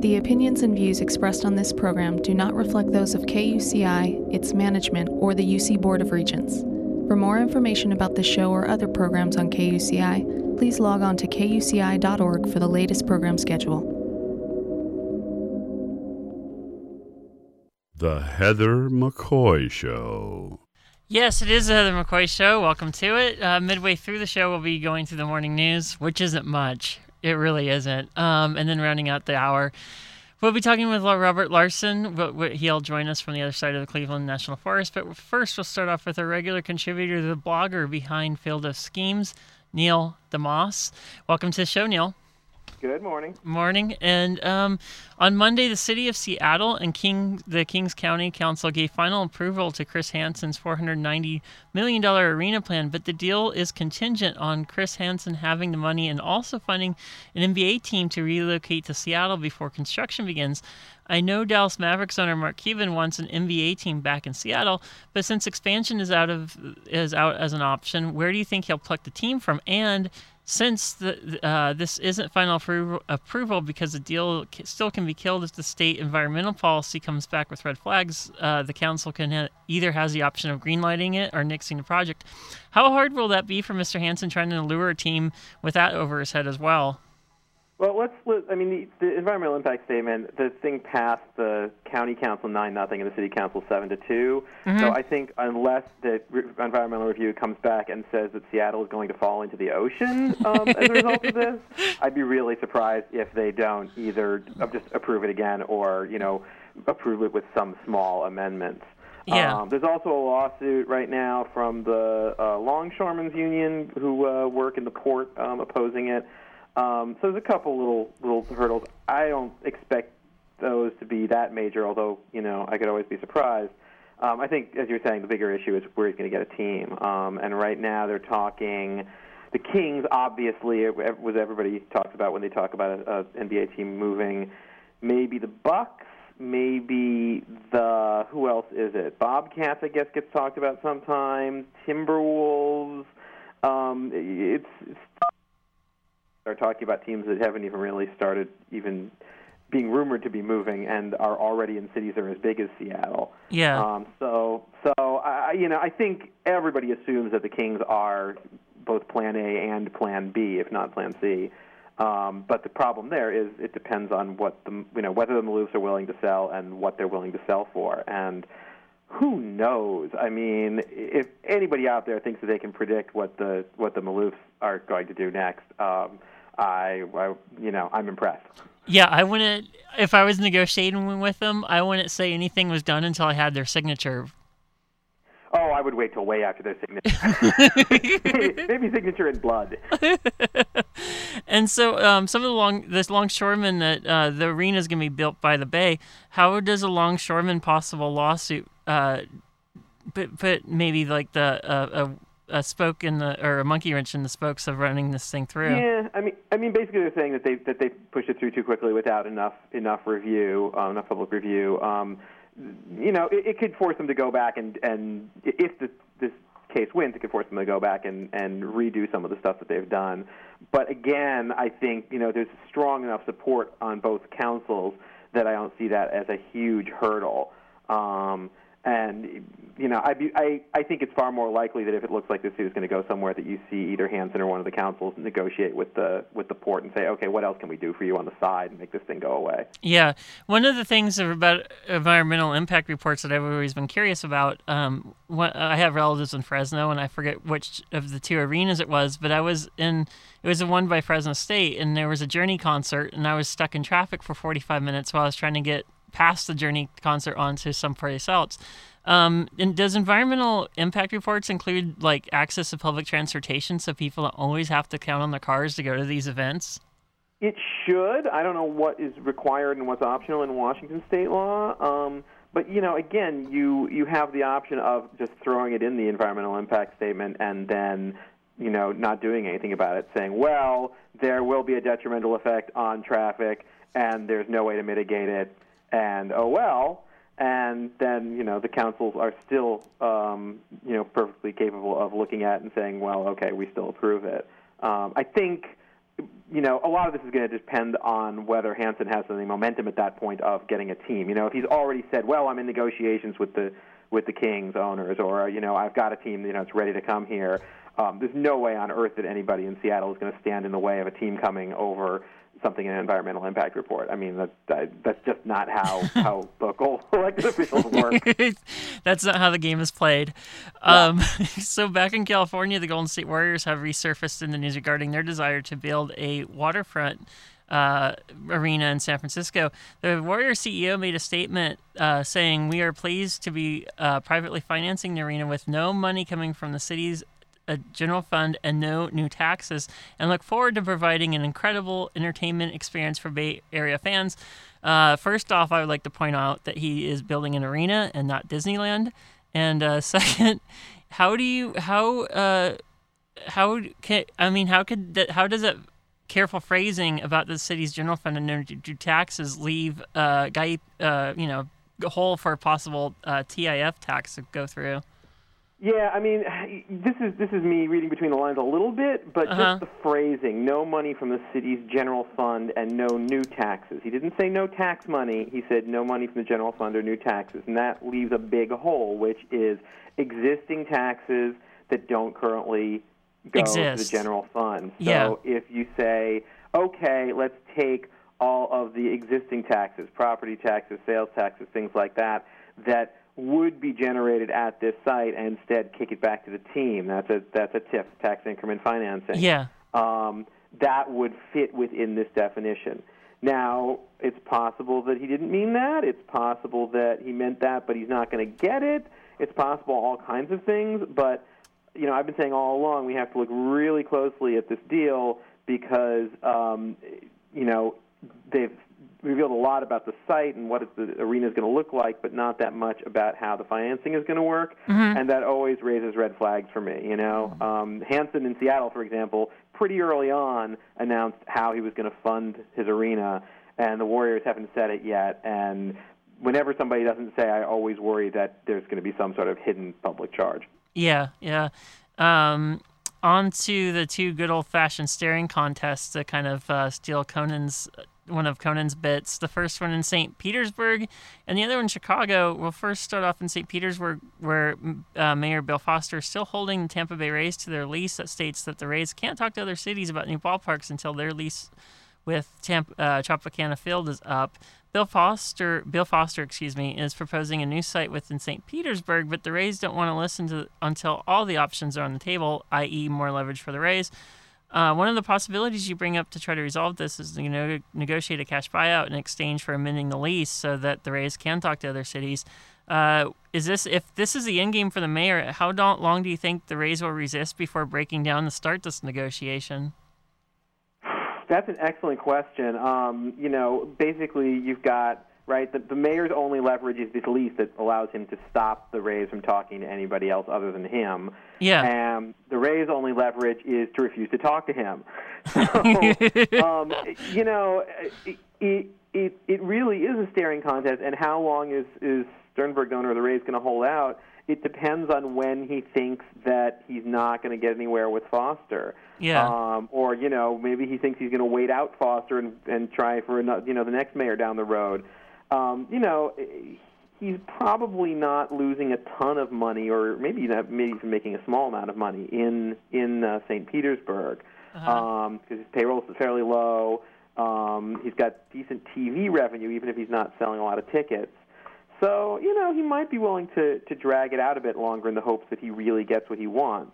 The opinions and views expressed on this program do not reflect those of KUCI, its management, or the UC Board of Regents. For more information about the show or other programs on KUCI, please log on to kuci.org for the latest program schedule. The Heather McCoy Show. Yes, it is the Heather McCoy Show. Welcome to it. Uh, midway through the show, we'll be going through the morning news, which isn't much. It really isn't. Um, and then rounding out the hour, we'll be talking with Robert Larson. He'll join us from the other side of the Cleveland National Forest. But first, we'll start off with our regular contributor, the blogger behind Field of Schemes, Neil deMause. Welcome to the show, Neil. Good morning. Morning. And um, on Monday, the city of Seattle and King, the Kings County Council gave final approval to Chris Hansen's $490 million arena plan, but the deal is contingent on Chris Hansen having the money and also funding an NBA team to relocate to Seattle before construction begins. I know Dallas Mavericks owner Mark Cuban wants an NBA team back in Seattle, but since expansion is out of is out as an option, where do you think he'll pluck the team from? And since the, uh, this isn't final appro- approval because the deal still can be killed if the state environmental policy comes back with red flags, uh, the council can ha- either has the option of greenlighting it or nixing the project. How hard will that be for Mr. Hansen trying to lure a team with that over his head as well? Well, let's. I mean, the, the environmental impact statement. The thing passed the county council nine nothing and the city council seven to 2 mm-hmm. So I think unless the re- environmental review comes back and says that Seattle is going to fall into the ocean um, as a result of this, I'd be really surprised if they don't either just approve it again or you know approve it with some small amendments. Yeah. Um, there's also a lawsuit right now from the uh, longshoremen's union who uh, work in the port um, opposing it. Um, so there's a couple little little hurdles. I don't expect those to be that major, although you know I could always be surprised. Um, I think, as you're saying, the bigger issue is where he's going to get a team. Um, and right now they're talking. The Kings, obviously, it was everybody talks about when they talk about an NBA team moving. Maybe the Bucks, maybe the who else is it? Bobcats, I guess, gets talked about sometimes. Timberwolves. Um, it's, it's are talking about teams that haven't even really started even being rumored to be moving and are already in cities that are as big as Seattle. Yeah. Um, so, so I, you know, I think everybody assumes that the Kings are both Plan A and Plan B, if not Plan C. Um, but the problem there is it depends on what the you know whether the Maloofs are willing to sell and what they're willing to sell for. And who knows? I mean, if anybody out there thinks that they can predict what the what the Maloofs are going to do next, um, I, I, you know, I'm impressed. Yeah, I wouldn't. If I was negotiating with them, I wouldn't say anything was done until I had their signature. Oh, I would wait till way after their signature. Maybe signature in blood. and so, um, some of the long this longshoreman that uh, the arena is going to be built by the bay. How does a longshoreman possible lawsuit uh, put, put maybe like the uh, a spoke in the or a monkey wrench in the spokes of running this thing through. Yeah, I mean, I mean, basically they're saying that they that they pushed it through too quickly without enough enough review, uh, enough public review. Um, you know, it, it could force them to go back and and if the, this case wins, it could force them to go back and and redo some of the stuff that they've done. But again, I think you know there's strong enough support on both councils that I don't see that as a huge hurdle. Um, and you know, I, I I think it's far more likely that if it looks like this is going to go somewhere, that you see either Hansen or one of the councils negotiate with the with the port and say, okay, what else can we do for you on the side and make this thing go away? Yeah, one of the things about environmental impact reports that I've always been curious about. Um, what, I have relatives in Fresno, and I forget which of the two arenas it was, but I was in. It was the one by Fresno State, and there was a Journey concert, and I was stuck in traffic for 45 minutes while I was trying to get past the Journey concert onto someplace else. Um, and does environmental impact reports include like access to public transportation so people don't always have to count on their cars to go to these events? It should. I don't know what is required and what's optional in Washington state law. Um, but you know, again, you you have the option of just throwing it in the environmental impact statement and then you know not doing anything about it, saying, well, there will be a detrimental effect on traffic and there's no way to mitigate it, and oh well and then you know the councils are still um, you know perfectly capable of looking at and saying, well, okay, we still approve it. Um, I think you know, a lot of this is going to depend on whether Hansen has any momentum at that point of getting a team. You know, if he's already said, "Well, I'm in negotiations with the with the Kings owners," or you know, I've got a team, you know, it's ready to come here. Um, there's no way on earth that anybody in Seattle is going to stand in the way of a team coming over something in an environmental impact report. I mean, that, that that's just not how how local elected officials work. that's not how the game is played. Yeah. Um, so back in California, the Golden State Warriors have resurfaced in the news regarding their desire to build a waterfront. Uh, arena in San Francisco. The Warriors CEO made a statement uh, saying, We are pleased to be uh, privately financing the arena with no money coming from the city's a general fund and no new taxes, and look forward to providing an incredible entertainment experience for Bay Area fans. Uh, first off, I would like to point out that he is building an arena and not Disneyland. And uh, second, how do you how uh, how can I mean how could that how does that careful phrasing about the city's general fund and no do taxes leave uh, guy uh, you know hole for possible uh, TIF tax to go through? Yeah, I mean, this is this is me reading between the lines a little bit, but uh-huh. just the phrasing: no money from the city's general fund and no new taxes. He didn't say no tax money. He said no money from the general fund or new taxes, and that leaves a big hole, which is existing taxes that don't currently go Exist. to the general fund. So yeah. if you say, okay, let's take all of the existing taxes, property taxes, sales taxes, things like that, that would be generated at this site and instead kick it back to the team. That's a that's a TIF, tax increment financing. Yeah. Um, that would fit within this definition. Now, it's possible that he didn't mean that. It's possible that he meant that, but he's not going to get it. It's possible all kinds of things. But you know, I've been saying all along we have to look really closely at this deal because um, you know they've revealed a lot about the site and what the arena is going to look like, but not that much about how the financing is going to work. Mm-hmm. And that always raises red flags for me. You know, um, Hansen in Seattle, for example, pretty early on announced how he was going to fund his arena, and the Warriors haven't said it yet. And whenever somebody doesn't say, I always worry that there's going to be some sort of hidden public charge. Yeah, yeah. Um, on to the two good old fashioned staring contests to kind of uh, steal Conan's one of Conan's bits. The first one in St. Petersburg, and the other one in Chicago. We'll first start off in St. Petersburg, where uh, Mayor Bill Foster is still holding the Tampa Bay Rays to their lease that states that the Rays can't talk to other cities about new ballparks until their lease with Tampa, uh, Tropicana Field is up. Bill Foster, Bill Foster, excuse me, is proposing a new site within St. Petersburg, but the Rays don't want to listen to until all the options are on the table, i.e., more leverage for the Rays. Uh, one of the possibilities you bring up to try to resolve this is you know, negotiate a cash buyout in exchange for amending the lease so that the Rays can talk to other cities. Uh, is this if this is the end game for the mayor? How long do you think the Rays will resist before breaking down to start this negotiation? That's an excellent question. Um, you know, basically, you've got right? The, the mayor's only leverage is this lease that allows him to stop the Rays from talking to anybody else other than him. Yeah. And the Rays' only leverage is to refuse to talk to him. So, um, you know, it, it, it really is a staring contest. And how long is, is Sternberg, owner of the Rays, going to hold out? It depends on when he thinks that he's not going to get anywhere with Foster. Yeah. Um, or you know, maybe he thinks he's going to wait out Foster and and try for another, you know, the next mayor down the road um, you know, he's probably not losing a ton of money, or maybe not, maybe even making a small amount of money in in uh, St. Petersburg because uh-huh. um, his payroll is fairly low. Um, he's got decent TV revenue, even if he's not selling a lot of tickets. So you know, he might be willing to to drag it out a bit longer in the hopes that he really gets what he wants.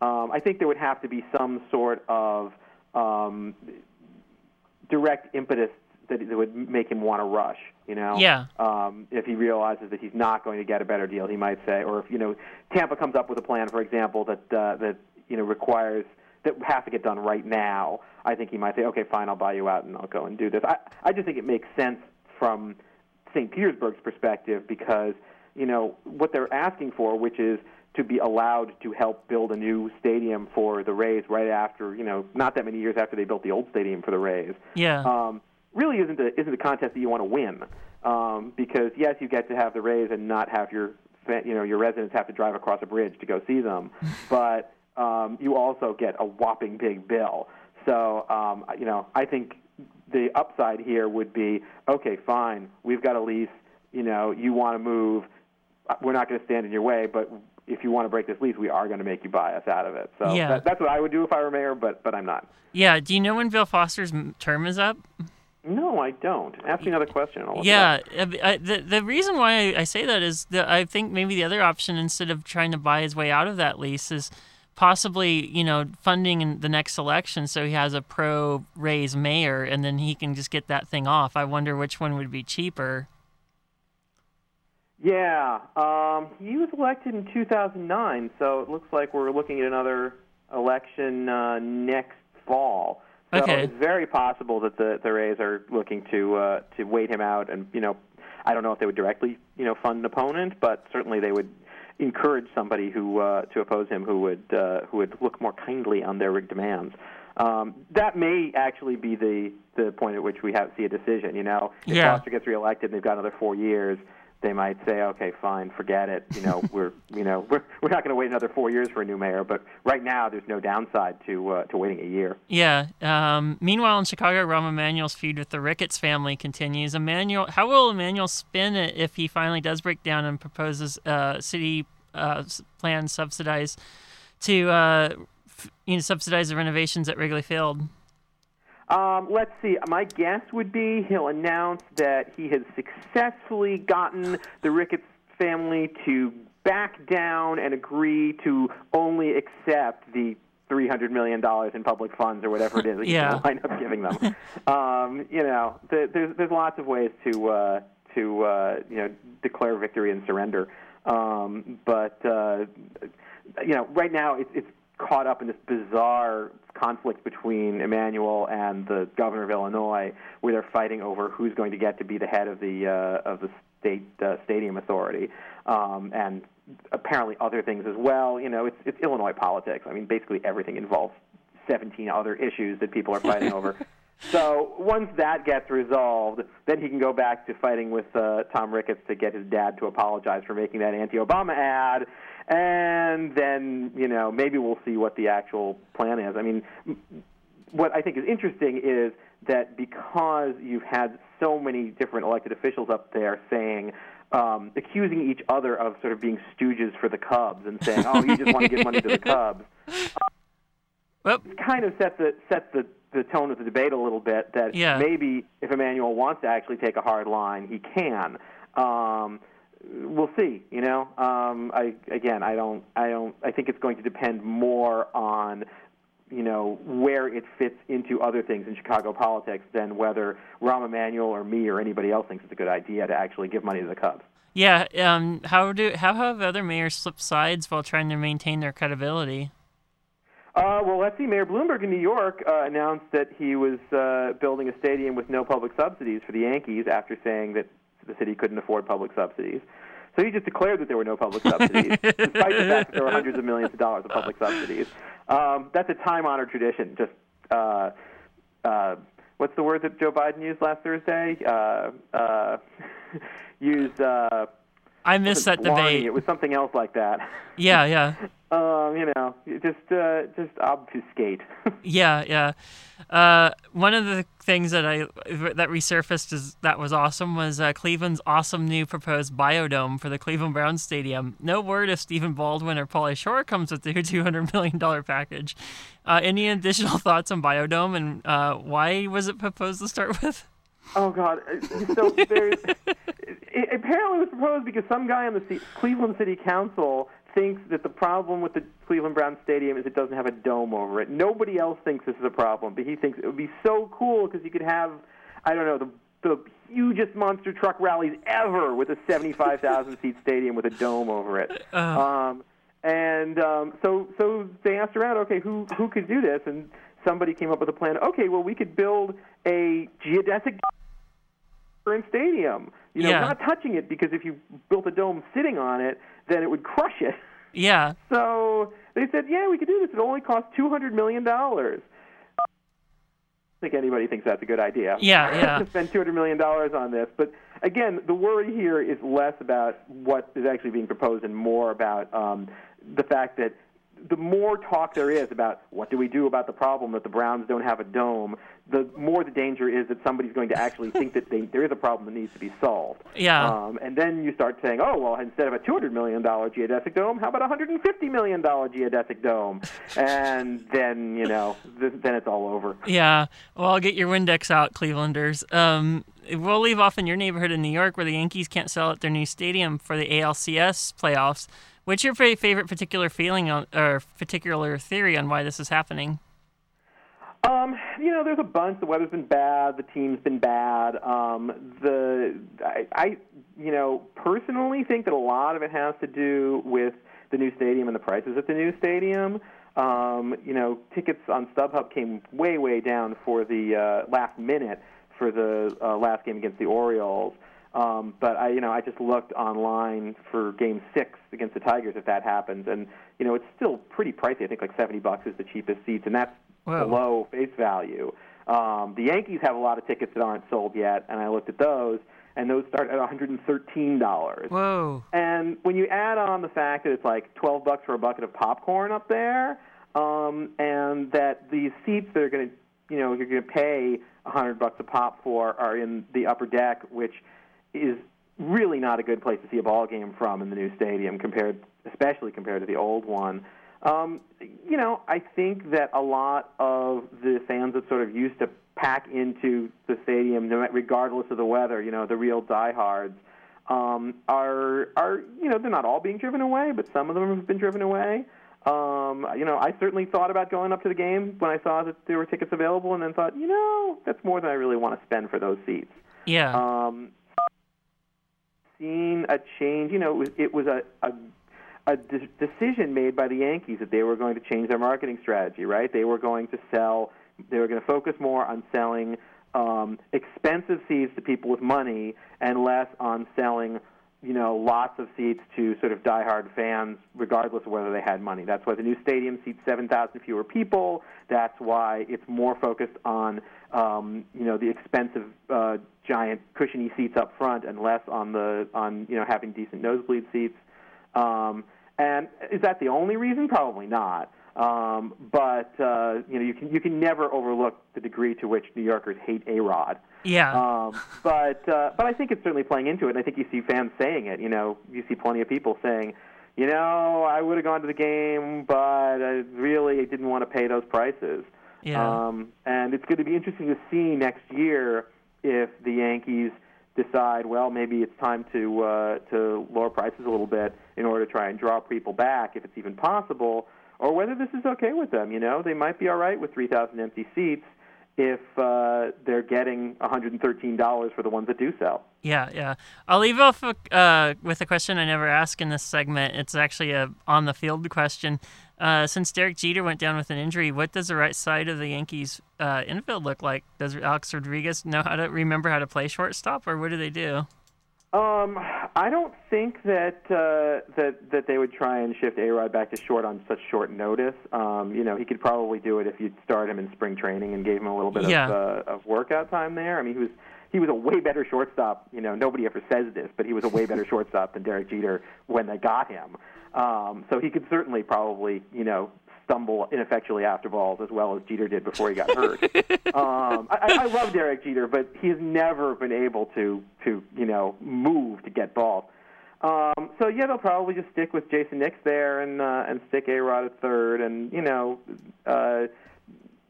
Um, I think there would have to be some sort of um, direct impetus that, that would make him want to rush. You know, yeah. Um, if he realizes that he's not going to get a better deal, he might say, or if you know, Tampa comes up with a plan, for example, that uh, that you know requires that has to get done right now. I think he might say, okay, fine, I'll buy you out and I'll go and do this. I I just think it makes sense from St. Petersburg's perspective because you know what they're asking for, which is to be allowed to help build a new stadium for the Rays right after, you know, not that many years after they built the old stadium for the Rays. Yeah. Um, really isn't a isn't a contest that you want to win um, because yes, you get to have the Rays and not have your you know your residents have to drive across a bridge to go see them, but um, you also get a whopping big bill. So, um, you know, I think the upside here would be okay, fine, we've got a lease. You know, you want to move. We're not going to stand in your way, but if you want to break this lease, we are going to make you buy us out of it. So Yeah. that, that's what I would do if I were mayor, but but I'm not. Yeah. Do you know when Bill Foster's term is up? No, I don't. Ask me another question. Yeah, I, the the reason why I, I say that is that I think maybe the other option instead of trying to buy his way out of that lease is possibly you know funding in the next election so he has a pro Rays mayor and then he can just get that thing off. I wonder which one would be cheaper. Yeah, um, he was elected in 2009, so it looks like we're looking at another election uh, next fall. So Okay. it's very possible that the the Rays are looking to uh, to wait him out, and you know, I don't know if they would directly you know fund an opponent, but certainly they would encourage somebody who uh, to oppose him who would uh, who would look more kindly on their rigged demands. Um, that may actually be the the point at which we have see a decision. You know, if Yeah. Foster gets reelected and they've got another four years, they might say, okay, fine, forget it. You know, we're you know we're we're not going to wait another four years for a new mayor. But right now, there's no downside to uh, to waiting a year. Yeah. Um, meanwhile, in Chicago, Rahm Emanuel's feud with the Ricketts family continues. Emanuel, how will Emanuel spin it if he finally does break down and proposes uh, city uh, plan subsidize to uh, f- you know subsidize the renovations at Wrigley Field? Um, let's see. My guess would be he'll announce that he has successfully gotten the Ricketts family to back down and agree to only accept the three hundred million dollars in public funds or whatever it is that Yeah. to wind up giving them. um, you know, th- there's there's lots of ways to uh, to uh, you know declare victory and surrender. Um, but uh, you know, right now it's, it's caught up in this bizarre conflict between Emanuel and the governor of Illinois, where they're fighting over who's going to get to be the head of the uh, of the state uh, stadium authority, um, and apparently other things as well. You know, it's it's Illinois politics. I mean, basically everything involves 17 other issues that people are fighting over. So once that gets resolved, then he can go back to fighting with uh, Tom Ricketts to get his dad to apologize for making that anti-Obama ad, and then you know maybe we'll see what the actual plan is. I mean, what I think is interesting is that because you've had so many different elected officials up there saying. Um, accusing each other of sort of being stooges for the Cubs and saying, "Oh, you just want to give money to the Cubs." Well, kind of set the set the the tone of the debate a little bit that Yeah. maybe if Emanuel wants to actually take a hard line, he can. Um, we'll see. You know, um, I again, I don't, I don't, I think it's going to depend more on you know where it fits into other things in Chicago politics than whether Rahm Emanuel or me or anybody else thinks it's a good idea to actually give money to the Cubs. yeah. Um, how do how have other mayors slipped sides while trying to maintain their credibility? Uh, well, let's see. Mayor Bloomberg in New York uh, announced that he was uh, building a stadium with no public subsidies for the Yankees after saying that the city couldn't afford public subsidies. So he just declared that there were no public subsidies, despite the fact that there were hundreds of millions of dollars of public subsidies. Um, that's a time-honored tradition. Just uh, uh, what's the word that Joe Biden used last Thursday? Uh, uh, used. Uh, I missed that debate. It was something else like that. Yeah, yeah. um, you know, just uh, just obfuscate. Yeah, yeah. Uh, one of the things that I that resurfaced is that was awesome was uh, Cleveland's awesome new proposed biodome for the Cleveland Browns stadium. No word if Stephen Baldwin or Pauly Shore comes with their two hundred million dollar package. Uh, any additional thoughts on biodome and uh, why was it proposed to start with? Oh God! Uh, So there's it, apparently was proposed because some guy on the C- Cleveland City Council thinks that the problem with the Cleveland Browns Stadium is it doesn't have a dome over it. Nobody else thinks this is a problem, but he thinks it would be so cool because you could have, I don't know, the the hugest monster truck rallies ever with a 75,000 seat stadium with a dome over it. Um, and um, so so they asked around, okay, who who could do this? And somebody came up with a plan. Okay, well we could build a geodesic current stadium. You know, Yeah. not touching it because if you built a dome sitting on it, then it would crush it. Yeah, So they said, yeah, we could do this. It only costs two hundred million dollars. I think anybody thinks that's a good idea. Yeah, yeah. to spend two hundred million dollars on this, but again, the worry here is less about what is actually being proposed and more about um, the fact that the more talk there is about what do we do about the problem that the Browns don't have a dome, the more the danger is that somebody's going to actually think that they, there is a problem that needs to be solved. Yeah. Um, and then you start saying, oh, well, instead of a $200 million geodesic dome, how about a $150 million geodesic dome? and then, you know, th- then it's all over. Yeah. Well, I'll get your Windex out, Clevelanders. Um, we'll leave off in your neighborhood in New York where the Yankees can't sell at their new stadium for the ALCS playoffs. What's your favorite particular feeling on, or particular theory on why this is happening? Um, you know, there's a bunch. The weather's been bad. The team's been bad. Um, the I, I, you know, personally think that a lot of it has to do with the new stadium and the prices at the new stadium. Um, you know, tickets on StubHub came way, way down for the uh, last minute for the uh, last game against the Orioles. Um, but I, you know, I just looked online for Game Six against the Tigers if that happens, and you know, it's still pretty pricey. I think like seventy bucks is the cheapest seats, and that's Whoa. below face value. Um, the Yankees have a lot of tickets that aren't sold yet, and I looked at those, and those start at one hundred and thirteen dollars. Whoa. And when you add on the fact that it's like twelve bucks for a bucket of popcorn up there, um, and that these seats that are going to, you know, you're going to pay a hundred bucks a pop for are in the upper deck, which is really not a good place to see a ball game from in the new stadium compared especially compared to the old one. Um, you know, I think that a lot of the fans that sort of used to pack into the stadium, regardless of the weather, you know, the real diehards, um, are are you know they're not all being driven away, but some of them have been driven away. Um, you know, I certainly thought about going up to the game when I saw that there were tickets available, and then thought, you know, that's more than I really want to spend for those seats. Yeah. Um, seen a change. You know, it was, it was a, a a de- decision made by the Yankees that they were going to change their marketing strategy. Right? They were going to sell. They were going to focus more on selling um, expensive seats to people with money and less on selling you know, lots of seats to sort of diehard fans, regardless of whether they had money. That's why the new stadium seats 7,000 fewer people. That's why it's more focused on, um, you know, the expensive, uh, giant, cushiony seats up front, and less on the on you know having decent nosebleed seats. Um, and is that the only reason? Probably not. Um, but uh, you know, you can you can never overlook the degree to which New Yorkers hate A Rod. Yeah. Um, but uh, but I think it's certainly playing into it. And I think you see fans saying it. You know, you see plenty of people saying, you know, I would have gone to the game, but I really didn't want to pay those prices. Yeah. Um, and it's going to be interesting to see next year if the Yankees decide, well, maybe it's time to uh, to lower prices a little bit in order to try and draw people back, if it's even possible, or whether this is okay with them. You know, they might be all right with 3,000 empty seats if uh, they're getting $113 for the ones that do sell. Yeah, yeah. I'll leave off uh, with a question I never ask in this segment. It's actually a on the field question. Uh, since Derek Jeter went down with an injury, what does the right side of the Yankees uh, infield look like? Does Alex Rodriguez know how to remember how to play shortstop, or what do they do? Um, I don't think that uh, that that they would try and shift A Rod back to short on such short notice. Um, you know, he could probably do it if you'd start him in spring training and gave him a little bit Yeah. of uh, of workout time there. I mean, he was he was a way better shortstop. You know, nobody ever says this, but he was a way better shortstop than Derek Jeter when they got him. Um, so he could certainly probably you know stumble ineffectually after balls as well as Jeter did before he got hurt. um, I, I love Derek Jeter, but he's never been able to to you know move to get balls. Um, so yeah, they'll probably just stick with Jayson Nix there and uh, and stick A Rod at third, and you know, uh,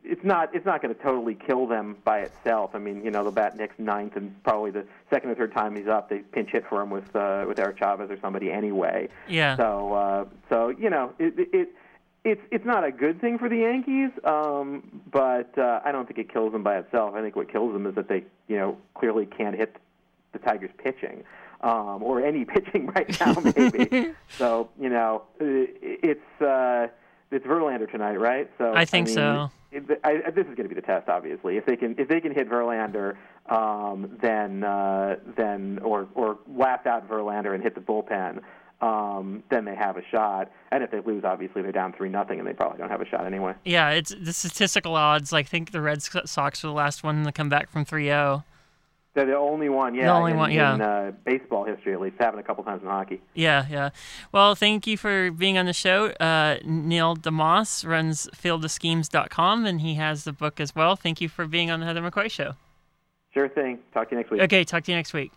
it's not it's not going to totally kill them by itself. I mean, you know, they'll bat Nix ninth, and probably the second or third time he's up, they pinch hit for him with uh, with Eric Chavez or somebody anyway. Yeah. So uh, so you know, it, it, it it's it's not a good thing for the Yankees, um, but uh, I don't think it kills them by itself. I think what kills them is that they you know clearly can't hit the Tigers pitching. Um, or any pitching right now, maybe. so you know, i- it's uh, it's Verlander tonight, right? So I think mean, so. I, this is going to be the test, obviously. If they can if they can hit Verlander, um, then uh, then or or blast out Verlander and hit the bullpen, um, then they have a shot. And if they lose, obviously they're down three nothing, and they probably don't have a shot anyway. Yeah, it's the statistical odds. Like, think the Red Sox were the last one to come back from oh. 3-0. They're the only one, yeah. The only in, one, yeah. In uh, baseball history, at least, happened a couple times in hockey. Yeah, yeah. Well, thank you for being on the show. Uh, Neil deMause runs fieldofschemes.com, and he has the book as well. Thank you for being on the Heather McCoy Show. Sure thing. Talk to you next week. Okay, talk to you next week.